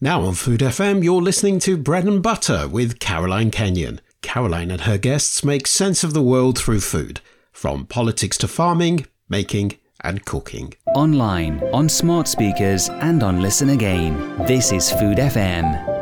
Now on Food FM, you're listening to Bread and Butter with Caroline Kenyon. Caroline and her guests make sense of the world through food, from politics to farming, making, and cooking. Online, on smart speakers, and on Listen Again. This is Food FM.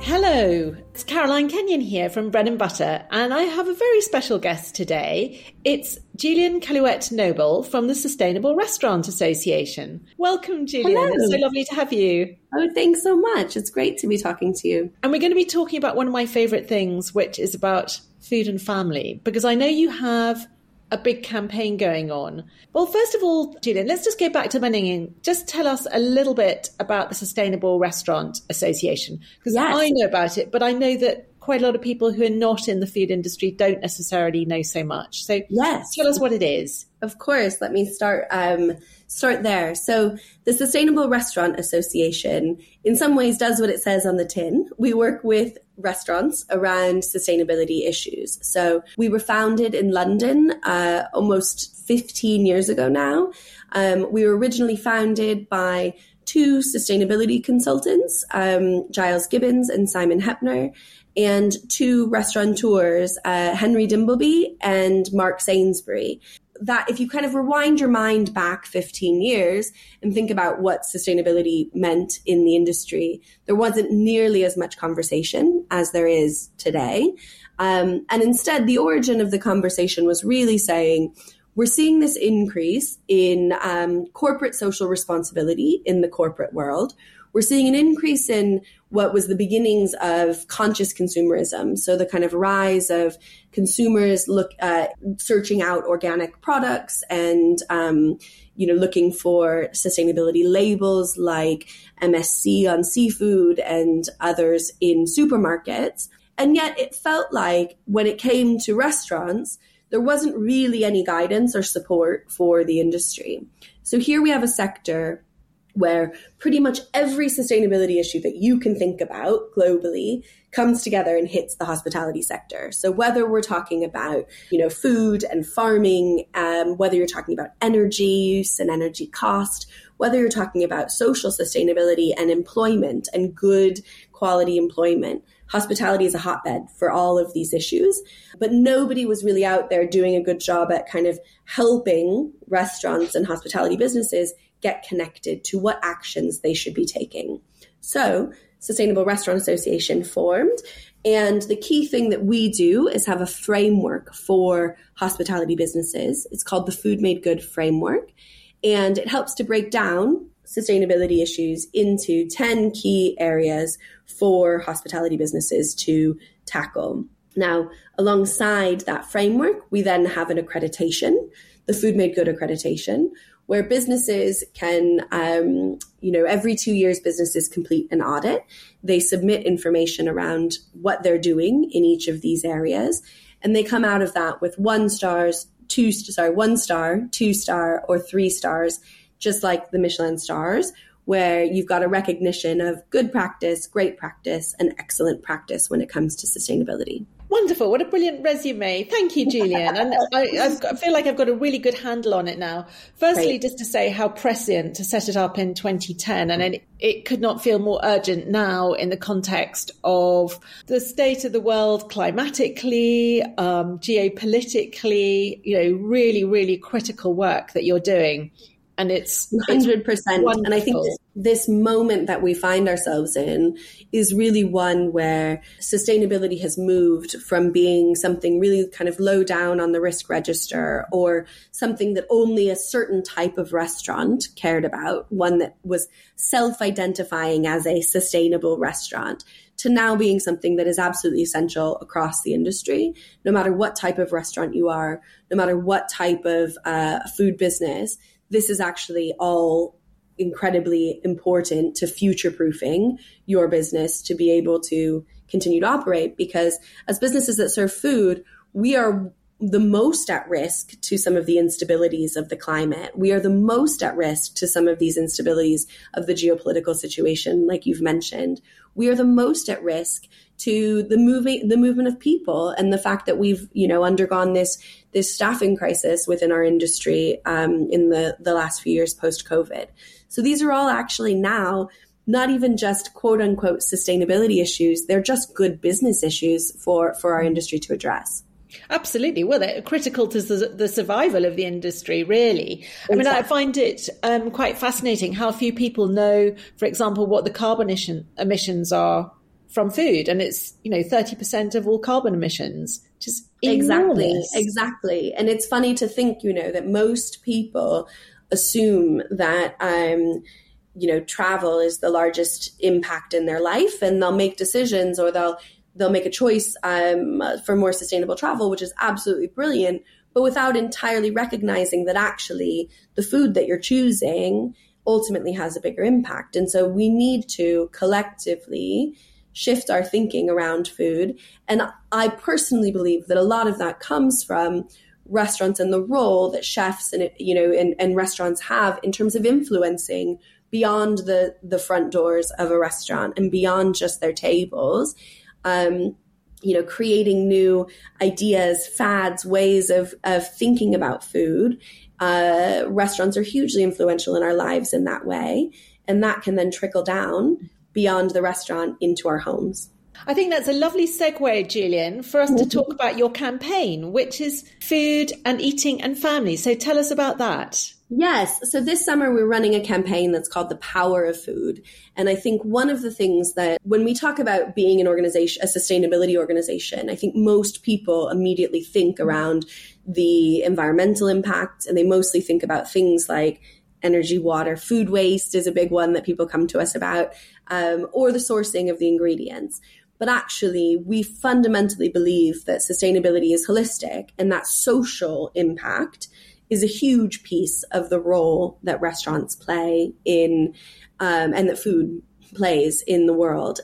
Hello, it's Caroline Kenyon here from Bread and Butter, and I have a very special guest today. It's Juliane Caillouette Noble from the Sustainable Restaurant Association. Welcome, Juliane. Hello. It's so lovely to have you. Oh, thanks so much. It's great to be talking to you. And we're going to be talking about one of my favourite things, which is about food and family, because I know you have a big campaign going on. Well, first of all, Juliane, let's just go back to beginning. Just tell us a little bit about the Sustainable Restaurant Association, because Yes. I know about it, but I know that quite a lot of people who are not in the food industry don't necessarily know so much. So Yes. tell us what it is. Of course, let me start um, start there. So, the Sustainable Restaurant Association, in some ways, does what it says on the tin. We work with restaurants around sustainability issues. So, we were founded in London uh, almost 15 years ago now. Um, we were originally founded by two sustainability consultants, um, Giles Gibbons and Simon Heppner, and two restaurateurs, uh, Henry Dimbleby and Mark Sainsbury that if you kind of rewind your mind back 15 years and think about what sustainability meant in the industry, there wasn't nearly as much conversation as there is today. Um, and instead, the origin of the conversation was really saying, we're seeing this increase in um, corporate social responsibility in the corporate world. We're seeing an increase in what was the beginnings of conscious consumerism. So the kind of rise of consumers look uh, searching out organic products and um, you know looking for sustainability labels like MSC on seafood and others in supermarkets. And yet it felt like when it came to restaurants, there wasn't really any guidance or support for the industry. So here we have a sector where pretty much every sustainability issue that you can think about globally comes together and hits the hospitality sector. So whether we're talking about, you know, food and farming, um, whether you're talking about energy use and energy cost, whether you're talking about social sustainability and employment and good quality employment, hospitality is a hotbed for all of these issues. But nobody was really out there doing a good job at kind of helping restaurants and hospitality businesses get connected to what actions they should be taking. So, Sustainable Restaurant Association formed. And the key thing that we do is have a framework for hospitality businesses. It's called the Food Made Good Framework. And it helps to break down sustainability issues into 10 key areas for hospitality businesses to tackle. Now, alongside that framework, we then have an accreditation, the Food Made Good accreditation, where businesses can, um, you know, every two years, businesses complete an audit. They submit information around what they're doing in each of these areas, and they come out of that with one stars, two, sorry, one star, two star, or three stars, just like the Michelin stars, where you've got a recognition of good practice, great practice, and excellent practice when it comes to sustainability. Wonderful. What a brilliant resume. Thank you, Juliane. And I, I've got, I feel like I've got a really good handle on it now. Firstly, Great. just to say how prescient to set it up in 2010. And it, it could not feel more urgent now in the context of the state of the world climatically, um, geopolitically, you know, really, really critical work that you're doing. And it's, it's Hundred percent, and I think wonderful. This moment that we find ourselves in is really one where sustainability has moved from being something really kind of low down on the risk register or something that only a certain type of restaurant cared about, one that was self identifying as a sustainable restaurant, to now being something that is absolutely essential across the industry, no matter what type of restaurant you are, no matter what type of uh, food business. This is actually all incredibly important to future proofing your business to be able to continue to operate because as businesses that serve food, we are the most at risk to some of the instabilities of the climate. We are the most at risk to some of these instabilities of the geopolitical situation, like you've mentioned. We are the most at risk to the moving the movement of people and the fact that we've you know undergone this this staffing crisis within our industry um, in the the last few years post COVID. So these are all actually now not even just quote unquote sustainability issues; they're just good business issues for for our industry to address. Absolutely. Well, they're critical to the, survival of the industry, really. Exactly. I mean, I find it um, quite fascinating how few people know, for example, what the carbon emissions are from food. And it's, you know, 30% of all carbon emissions, just Exactly. Exactly. And it's funny to think, you know, that most people assume that um, you know travel is the largest impact in their life and they'll make decisions or they'll they'll make a choice um, for more sustainable travel which is absolutely brilliant but without entirely recognizing that actually the food that you're choosing ultimately has a bigger impact. And so we need to collectively shift our thinking around food. And i personally believe that a lot of that comes from restaurants and the role that chefs and you know and, and restaurants have in terms of influencing beyond the the front doors of a restaurant and beyond just their tables um, you know creating new ideas fads ways of of thinking about food. Uh, restaurants are hugely influential in our lives in that way and that can then trickle down beyond the restaurant into our homes I think that's a lovely segue, Juliane, for us to mm-hmm. talk about your campaign, which is food and eating and family. So tell us about that. Yes. So this summer we're running a campaign that's called The Power of Food. And I think one of the things that when we talk about being an organization, a sustainability organization, I think most people immediately think around the environmental impact and they mostly think about things like energy, water, food waste is a big one that people come to us about, um, or the sourcing of the ingredients. But actually, we fundamentally believe that sustainability is holistic and that social impact is a huge piece of the role that restaurants play in um, and that food plays in the world.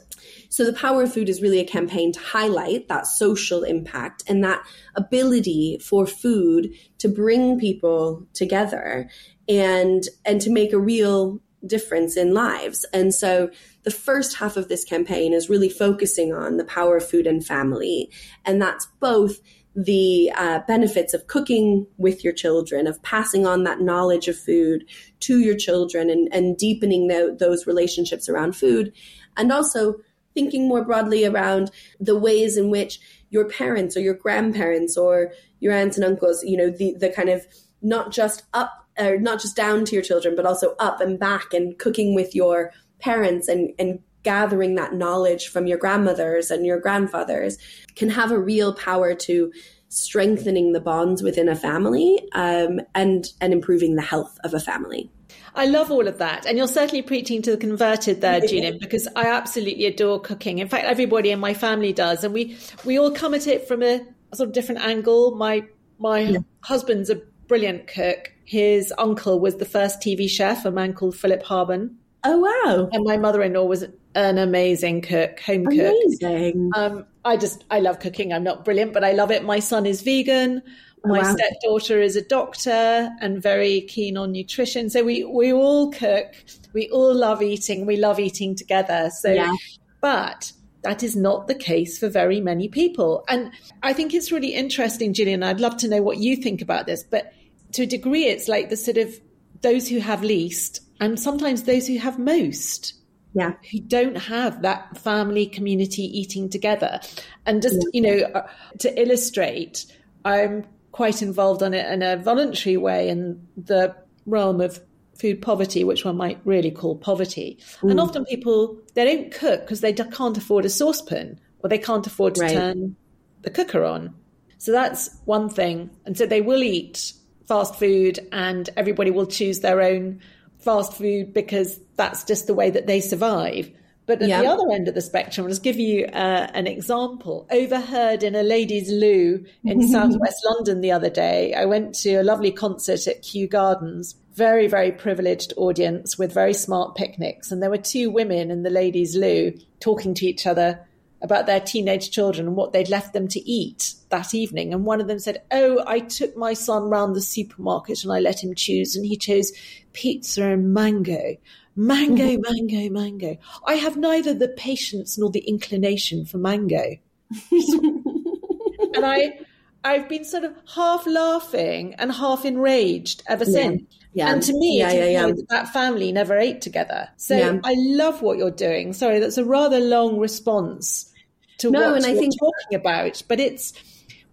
So, the power of food is really a campaign to highlight that social impact and that ability for food to bring people together and and to make a real difference in lives. And so the first half of this campaign is really focusing on the power of food and family. And that's both the uh, benefits of cooking with your children, of passing on that knowledge of food to your children and, and deepening the, those relationships around food. And also thinking more broadly around the ways in which your parents or your grandparents or your aunts and uncles, you know, the, the kind of not just up or not just down to your children, but also up and back and cooking with your parents and, and gathering that knowledge from your grandmothers and your grandfathers can have a real power to strengthening the bonds within a family um, and and improving the health of a family. I love all of that. And you're certainly preaching to the converted there, Juliane, because I absolutely adore cooking. In fact, everybody in my family does. And we, we all come at it from a, sort of different angle. My, my yeah. husband's a brilliant cook. His uncle was the first TV chef, a man called Philip Harben. Oh wow! And my mother-in-law was an amazing cook, home cook. Amazing. Um, I just I love cooking. I'm not brilliant, but I love it. My son is vegan. Oh, my wow. stepdaughter is a doctor and very keen on nutrition. So we we all cook. We all love eating. We love eating together. So, yeah. but that is not the case for very many people. And I think it's really interesting, Gillian. I'd love to know what you think about this. But to a degree, it's like the sort of those who have least and sometimes those who have most. Yeah. Who don't have that family community eating together. And just, yeah. you know, uh, to illustrate, I'm quite involved on it in a voluntary way in the realm of food poverty, which one might really call poverty. Mm. And often people, they don't cook because they can't afford a saucepan or they can't afford to right. turn the cooker on. So that's one thing. And so they will eat fast food and everybody will choose their own fast food because that's just the way that they survive. But at the other end of the spectrum, I'll just give you uh, an example. Overheard in a ladies' loo in southwest London the other day. I went to a lovely concert at Kew Gardens. Very, very privileged audience with very smart picnics. And there were two women in the ladies' loo talking to each other about their teenage children and what they'd left them to eat that evening. And one of them said, Oh, I took my son round the supermarket and I let him choose, and he chose pizza and mango. Mango, mango, mango. I have neither the patience nor the inclination for mango. and I I've been sort of half laughing and half enraged ever yeah. since. Yeah. And to me, yeah, yeah, yeah. That, family never ate together. So yeah. I love what you're doing. Sorry, that's a rather long response to no, what and I think talking about, but it's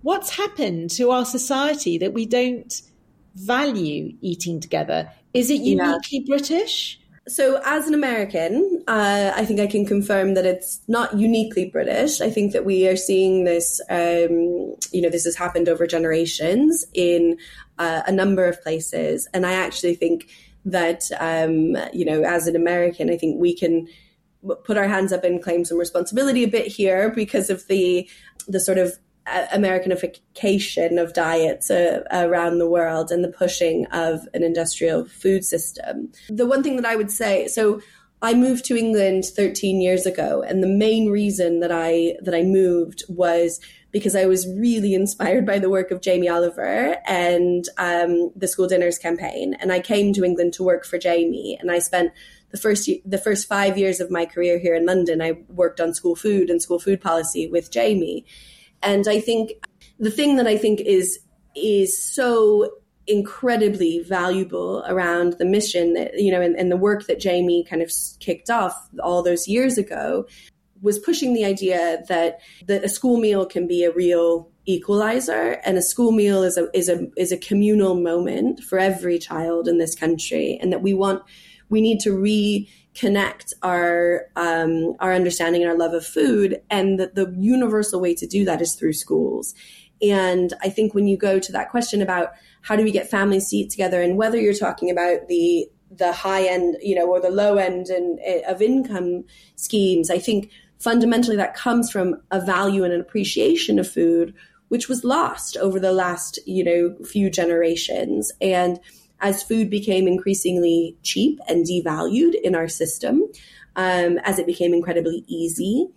what's happened to our society that we don't value eating together. Is it uniquely. British? So, as an American, uh, I think I can confirm that it's not uniquely British. I think that we are seeing this, um, you know, this has happened over generations in uh, a number of places. And I actually think that, um, you know, as an American, I think we can put our hands up and claim some responsibility a bit here because of the the sort of Americanification of diets uh, around the world and the pushing of an industrial food system. The one thing that I would say, so I moved to England 13 years ago, and the main reason that I that I moved was because I was really inspired by the work of Jamie Oliver and um, the school dinners campaign. And I came to England to work for Jamie, and I spent the first the first five years of my career here in London, I worked on school food and school food policy with Jamie. And I think the thing that I think is is so incredibly valuable around the mission that you know and, and the work that Jamie kind of kicked off all those years ago was pushing the idea that that a school meal can be a real equalizer and a school meal is a is a is a communal moment for every child in this country and that we want we need to reconnect our um, our understanding and our love of food, and the, the universal way to do that is through schools. And I think when you go to that question about how do we get families to eat together, and whether you're talking about the the high end, you know, or the low end and of income schemes, I think fundamentally that comes from a value and an appreciation of food, which was lost over the last, you know, few generations. And as food became increasingly cheap and devalued in our system, um, as it became incredibly easy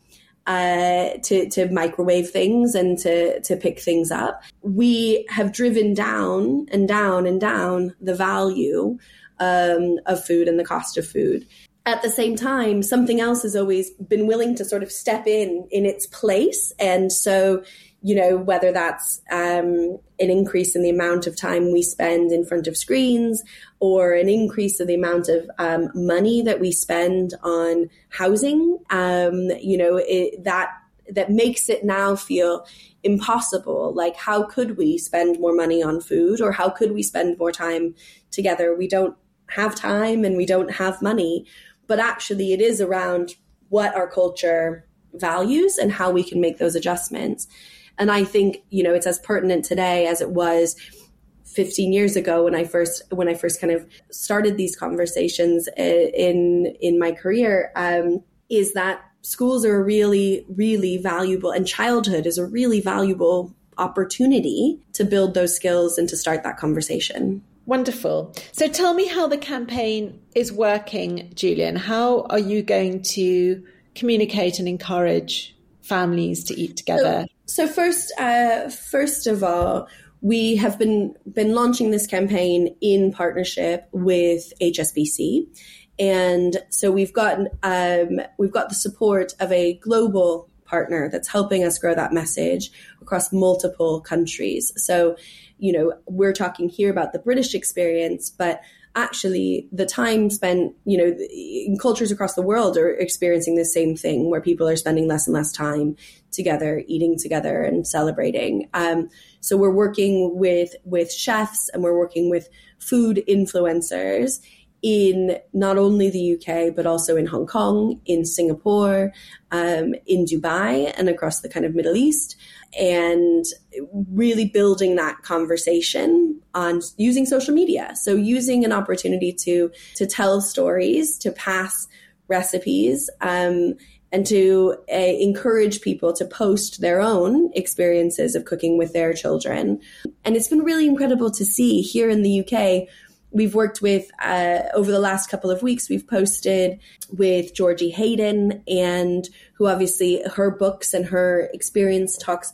uh, to, to microwave things and to, to pick things up, we have driven down and down and down the value um, of food and the cost of food. At the same time, something else has always been willing to sort of step in in its place. And so you know, whether that's um, an increase in the amount of time we spend in front of screens or an increase of the amount of um, money that we spend on housing, um, you know, it, that that makes it now feel impossible. Like, how could we spend more money on food or how could we spend more time together? We don't have time and we don't have money, but actually, it is around what our culture values and how we can make those adjustments. And I think, you know, it's as pertinent today as it was 15 years ago when I first when I first kind of started these conversations uh, in in my career um, is that schools are really really valuable and childhood is a really valuable opportunity to build those skills and to start that conversation. Wonderful. So tell me how the campaign is working, Juliane. How are you going to communicate and encourage families to eat together? So first, uh, first of all, we have been been launching this campaign in partnership with HSBC, and so we've got um, we've got the support of a global partner that's helping us grow that message across multiple countries. So, you know, we're talking here about the British experience, but actually the time spent, you know, in cultures across the world are experiencing the same thing where people are spending less and less time together, eating together and celebrating. Um, so we're working with, with chefs and we're working with food influencers in not only the UK, but also in Hong Kong, in Singapore, um, in Dubai, and across the kind of Middle East. And really building that conversation on using social media. So using an opportunity to to tell stories, to pass recipes, um, and to uh, encourage people to post their own experiences of cooking with their children. And it's been really incredible to see here in the UK. We've worked with, uh, over the last couple of weeks, we've posted with Georgie Hayden, and who obviously her books and her experience talks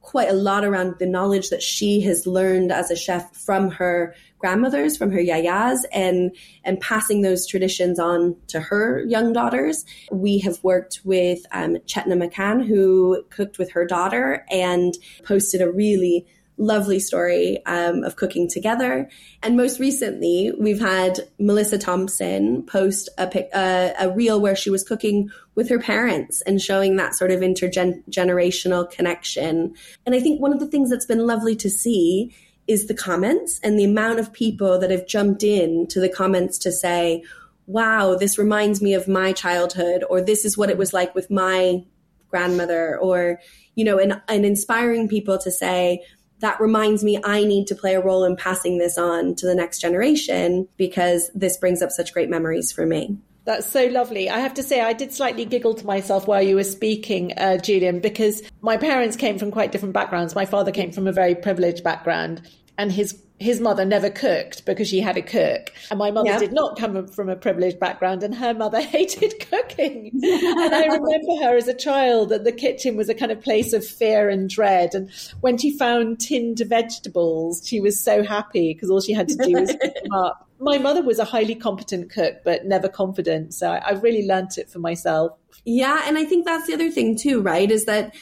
quite a lot around the knowledge that she has learned as a chef from her grandmothers, from her yayas, and and passing those traditions on to her young daughters. We have worked with um, Chetna Makan, who cooked with her daughter and posted a really lovely story um, of cooking together. And most recently, we've had Melissa Thompson post a, pic, uh, a reel where she was cooking with her parents and showing that sort of intergenerational connection. And I think one of the things that's been lovely to see is the comments and the amount of people that have jumped in to the comments to say, wow, this reminds me of my childhood, or this is what it was like with my grandmother, or, you know, and, and inspiring people to say, that reminds me I need to play a role in passing this on to the next generation because this brings up such great memories for me. That's so lovely. I have to say, I did slightly giggle to myself while you were speaking, uh, Juliane, because my parents came from quite different backgrounds. My father came from a very privileged background, and his his mother never cooked because she had a cook. And my mother did not come from a privileged background and her mother hated cooking. and I remember her as a child that the kitchen was a kind of place of fear and dread. And when she found tinned vegetables, she was so happy because all she had to do was pick them up. My mother was a highly competent cook, but never confident. So I, I really learnt it for myself. Yeah. And I think that's the other thing too, right? Is that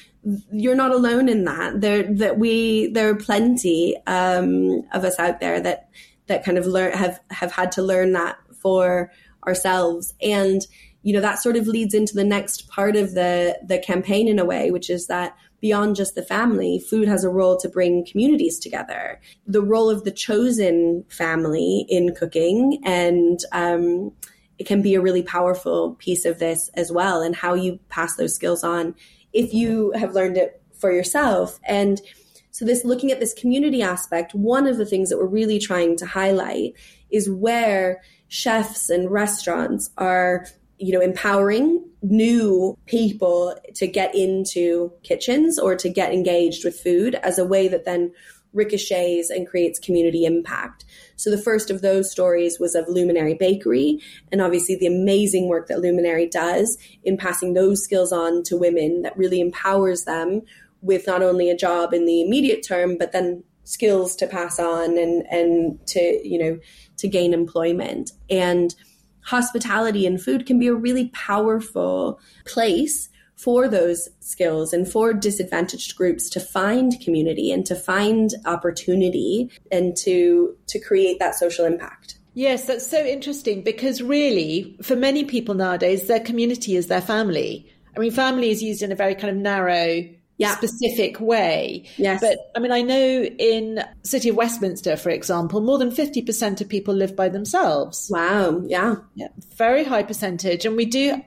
you're not alone in that. There that we there are plenty um, of us out there that that kind of learn have have had to learn that for ourselves and you know that sort of leads into the next part of the the campaign in a way which is that beyond just the family food has a role to bring communities together the role of the chosen family in cooking and um, it can be a really powerful piece of this as well and how you pass those skills on if you have learned it for yourself. And so, this looking at this community aspect, one of the things that we're really trying to highlight is where chefs and restaurants are you know empowering new people to get into kitchens or to get engaged with food as a way that then ricochets and creates community impact. So the first of those stories was of Luminary Bakery, and obviously the amazing work that Luminary does in passing those skills on to women that really empowers them with not only a job in the immediate term, but then skills to pass on and and to you know to gain employment. And hospitality and food can be a really powerful place for those skills and for disadvantaged groups to find community and to find opportunity and to to create that social impact. Yes, that's so interesting because really for many people nowadays their community is their family. I mean family is used in a very kind of narrow yeah. specific way. Yes. But I mean, I know in City of Westminster, for example, more than 50% of people live by themselves. Wow. Yeah. Yeah. Very high percentage. And we do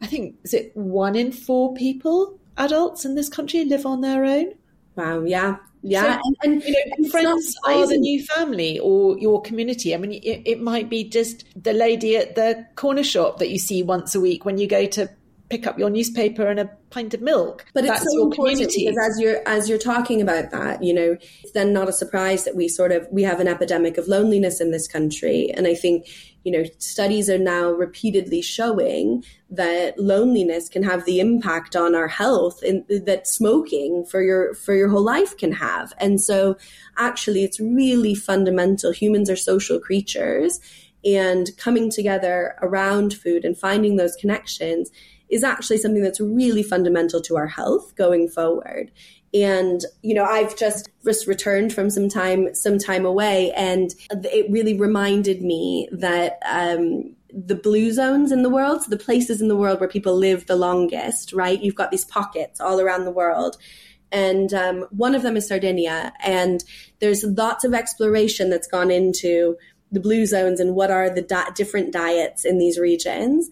I think, is it one in four people, adults in this country, live on their own? Wow, yeah. Yeah, so, and, and, you know, and friends are the new family or your community. I mean, it, it might be just the lady at the corner shop that you see once a week when you go to pick up your newspaper and a pint of milk. But That's it's so important community. because as you're as you're talking about that, you know, it's then not a surprise that we sort of we have an epidemic of loneliness in this country. And I think, you know, studies are now repeatedly showing that loneliness can have the impact on our health in, that smoking for your for your whole life can have. And so actually it's really fundamental. Humans are social creatures and coming together around food and finding those connections is actually something that's really fundamental to our health going forward. And, you know, I've just just returned from some time some time away and it really reminded me that um the blue zones in the world, so the places in the world where people live the longest, right? You've got these pockets all around the world. And um, one of them is Sardinia. And there's lots of exploration that's gone into the blue zones and what are the di- different diets in these regions.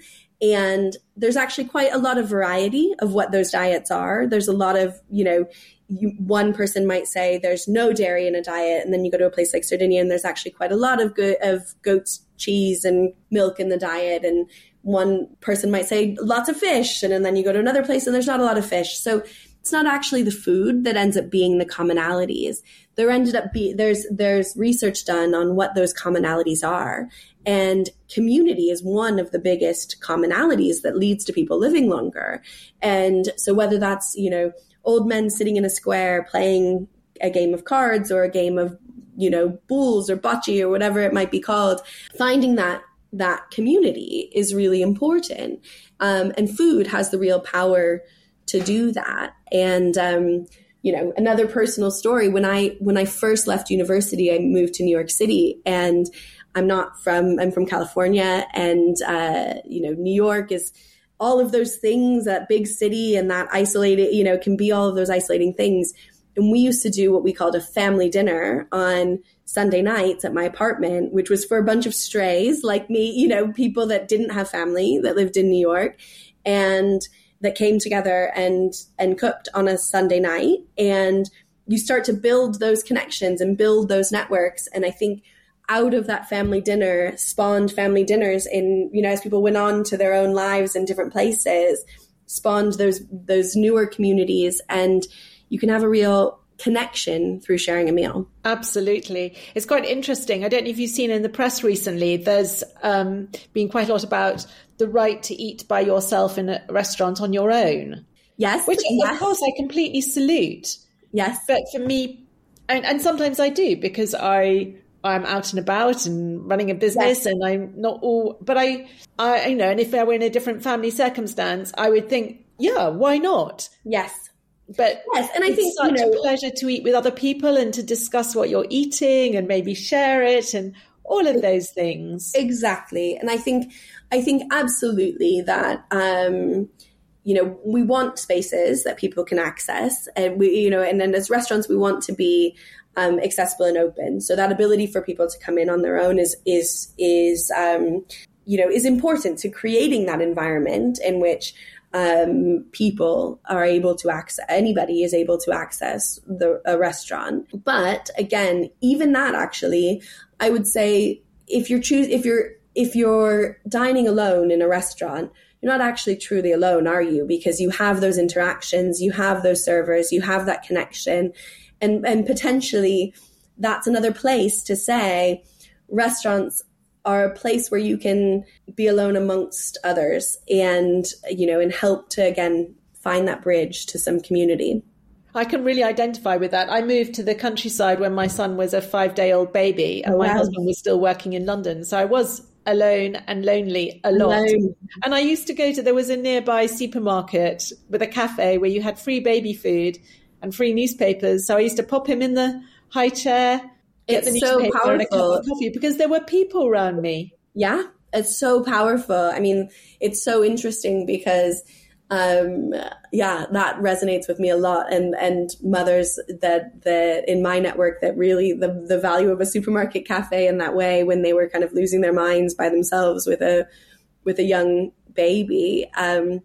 And there's actually quite a lot of variety of what those diets are. There's a lot of, you know, you, one person might say there's no dairy in a diet, and then you go to a place like Sardinia, and there's actually quite a lot of go- of goat's cheese and milk in the diet, and one person might say lots of fish, and, and then you go to another place and there's not a lot of fish. So it's not actually the food that ends up being the commonalities. There ended up be there's there's research done on what those commonalities are, and community is one of the biggest commonalities that leads to people living longer. And so whether that's you know old men sitting in a square playing a game of cards or a game of you know boules or bocce or whatever it might be called, finding that that community is really important. Um, and food has the real power to do that. And um, you know, another personal story when I when I first left university, I moved to New York City, and I'm not from I'm from California, and uh, you know, New York is all of those things that big city and that isolated you know can be all of those isolating things and we used to do what we called a family dinner on Sunday nights at my apartment, which was for a bunch of strays like me, you know, people that didn't have family that lived in New York. And that came together and and cooked on a Sunday night and you start to build those connections and build those networks and I think out of that family dinner spawned family dinners in you know as people went on to their own lives in different places spawned those those newer communities and you can have a real connection through sharing a meal. Absolutely. It's quite interesting. I don't know if you've seen in the press recently, there's um, been quite a lot about the right to eat by yourself in a restaurant on your own. Yes. Which, yes. of course, I completely salute. Yes. But for me, and, and sometimes I do because I I'm out and about and running a business yes. and I'm not all but I I you know and if I were in a different family circumstance I would think yeah why not yes but yes, and I think such you know, a pleasure to eat with other people and to discuss what you're eating and maybe share it and all of those things. Exactly, and I think I think absolutely that. Um, you know, we want spaces that people can access, and we, you know, and then as restaurants, we want to be um, accessible and open. So that ability for people to come in on their own is is is um, you know is important to creating that environment in which um, people are able to access, anybody is able to access the a restaurant. But again, even that actually, I would say if you're choose if you're if you're dining alone in a restaurant, you're not actually truly alone, are you? Because you have those interactions, you have those servers, you have that connection, and and potentially that's another place to say restaurants are a place where you can be alone amongst others and you know and help to again find that bridge to some community I can really identify with that. I moved to the countryside when my son was a five day old baby and oh, wow. my husband was still working in London. So I was alone and lonely a lot. Alone. And I used to go to, there was a nearby supermarket with a cafe where you had free baby food and free newspapers. So I used to pop him in the high chair get it's so powerful coffee because there were people around me. Yeah, it's so powerful. I mean, it's so interesting because um yeah that resonates with me a lot and and mothers that that in my network that really the the value of a supermarket cafe in that way when they were kind of losing their minds by themselves with a with a young baby um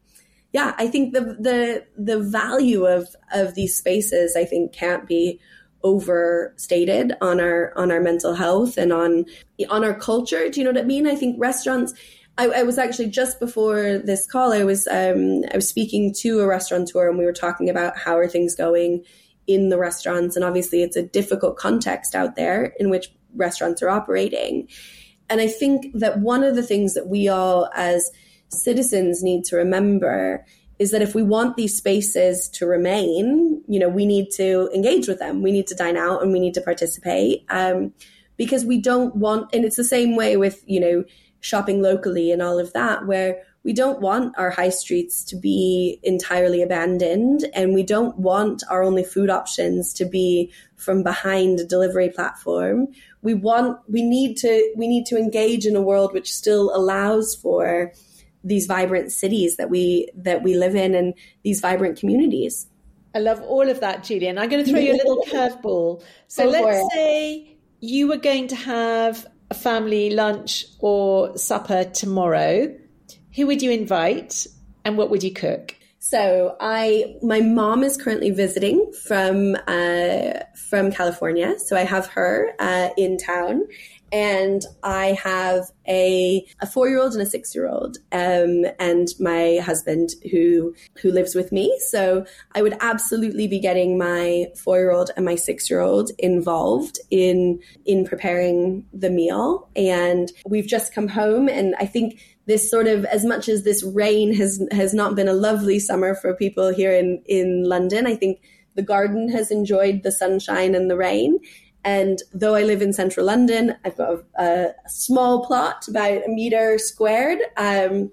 yeah i think the the the value of of these spaces i think can't be overstated on our on our mental health and on on our culture. Do you know what I mean? I think restaurants. I, I was actually just before this call. I was um, I was speaking to a restaurateur, and we were talking about how are things going in the restaurants, and obviously it's a difficult context out there in which restaurants are operating. And I think that one of the things that we all as citizens need to remember is that if we want these spaces to remain, you know, we need to engage with them. We need to dine out and we need to participate um, because we don't want, and it's the same way with, you know, shopping locally and all of that, where we don't want our high streets to be entirely abandoned and we don't want our only food options to be from behind a delivery platform we want we need to we need to engage in a world which still allows for these vibrant cities that we that we live in and these vibrant communities. I love all of that, Juliane. I'm going to throw you a little curveball. So Go let's say you were going to have a family lunch or supper tomorrow, who would you invite and what would you cook? So I, my mom is currently visiting from uh, from California, so I have her uh, in town, and I have a a four year old and a six year old, um, and my husband who who lives with me. So I would absolutely be getting my four year old and my six year old involved in in preparing the meal. And we've just come home, and I think this sort of as much as this rain has has not been a lovely summer for people here in in London, I think the garden has enjoyed the sunshine and the rain and though I live in central London, I've got a, a small plot, about a meter squared. Um,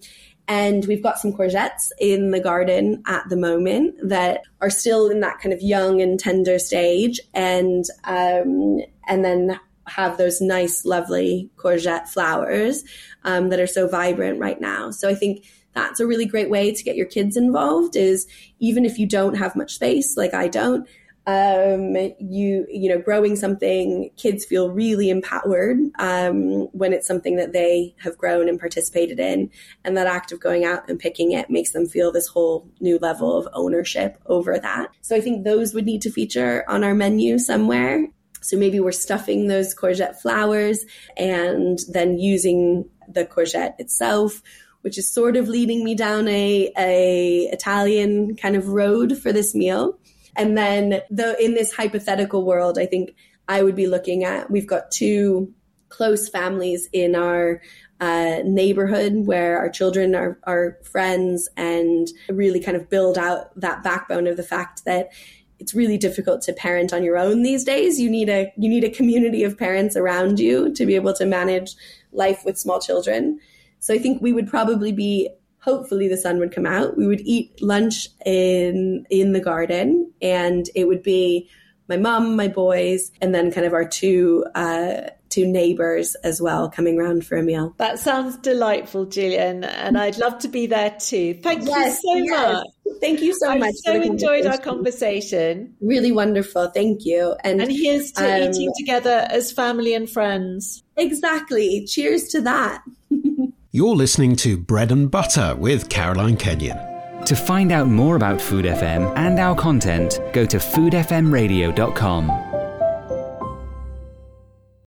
and we've got some courgettes in the garden at the moment that are still in that kind of young and tender stage. And, um, and then have those nice, lovely courgette flowers um, that are so vibrant right now. So I think that's a really great way to get your kids involved is even if you don't have much space, like I don't, um, you you know growing something kids feel really empowered um, when it's something that they have grown and participated in. And that act of going out and picking it makes them feel this whole new level of ownership over that. So i think those would need to feature on our menu somewhere so maybe we're stuffing those courgette flowers and then using the courgette itself which is sort of leading me down a, a Italian kind of road for this meal. And then the in this hypothetical world, I think I would be looking at we've got two close families in our uh, neighborhood where our children are, are friends and really kind of build out that backbone of the fact that it's really difficult to parent on your own these days. You need a you need a community of parents around you to be able to manage life with small children. So I think we would probably be hopefully the sun would come out. We would eat lunch in in the garden, and it would be my mom, my boys, and then kind of our two uh, two neighbours as well coming round for a meal. That sounds delightful, Gillian, and I'd love to be there too. Thank yes, you so yes. much. Thank you so I much. I so enjoyed our conversation. Really wonderful. Thank you. And, and here's to um, eating together as family and friends. Exactly. Cheers to that. You're listening to Bread and Butter with Caroline Kenyon. To find out more about Food FM and our content, go to foodfmradio.com.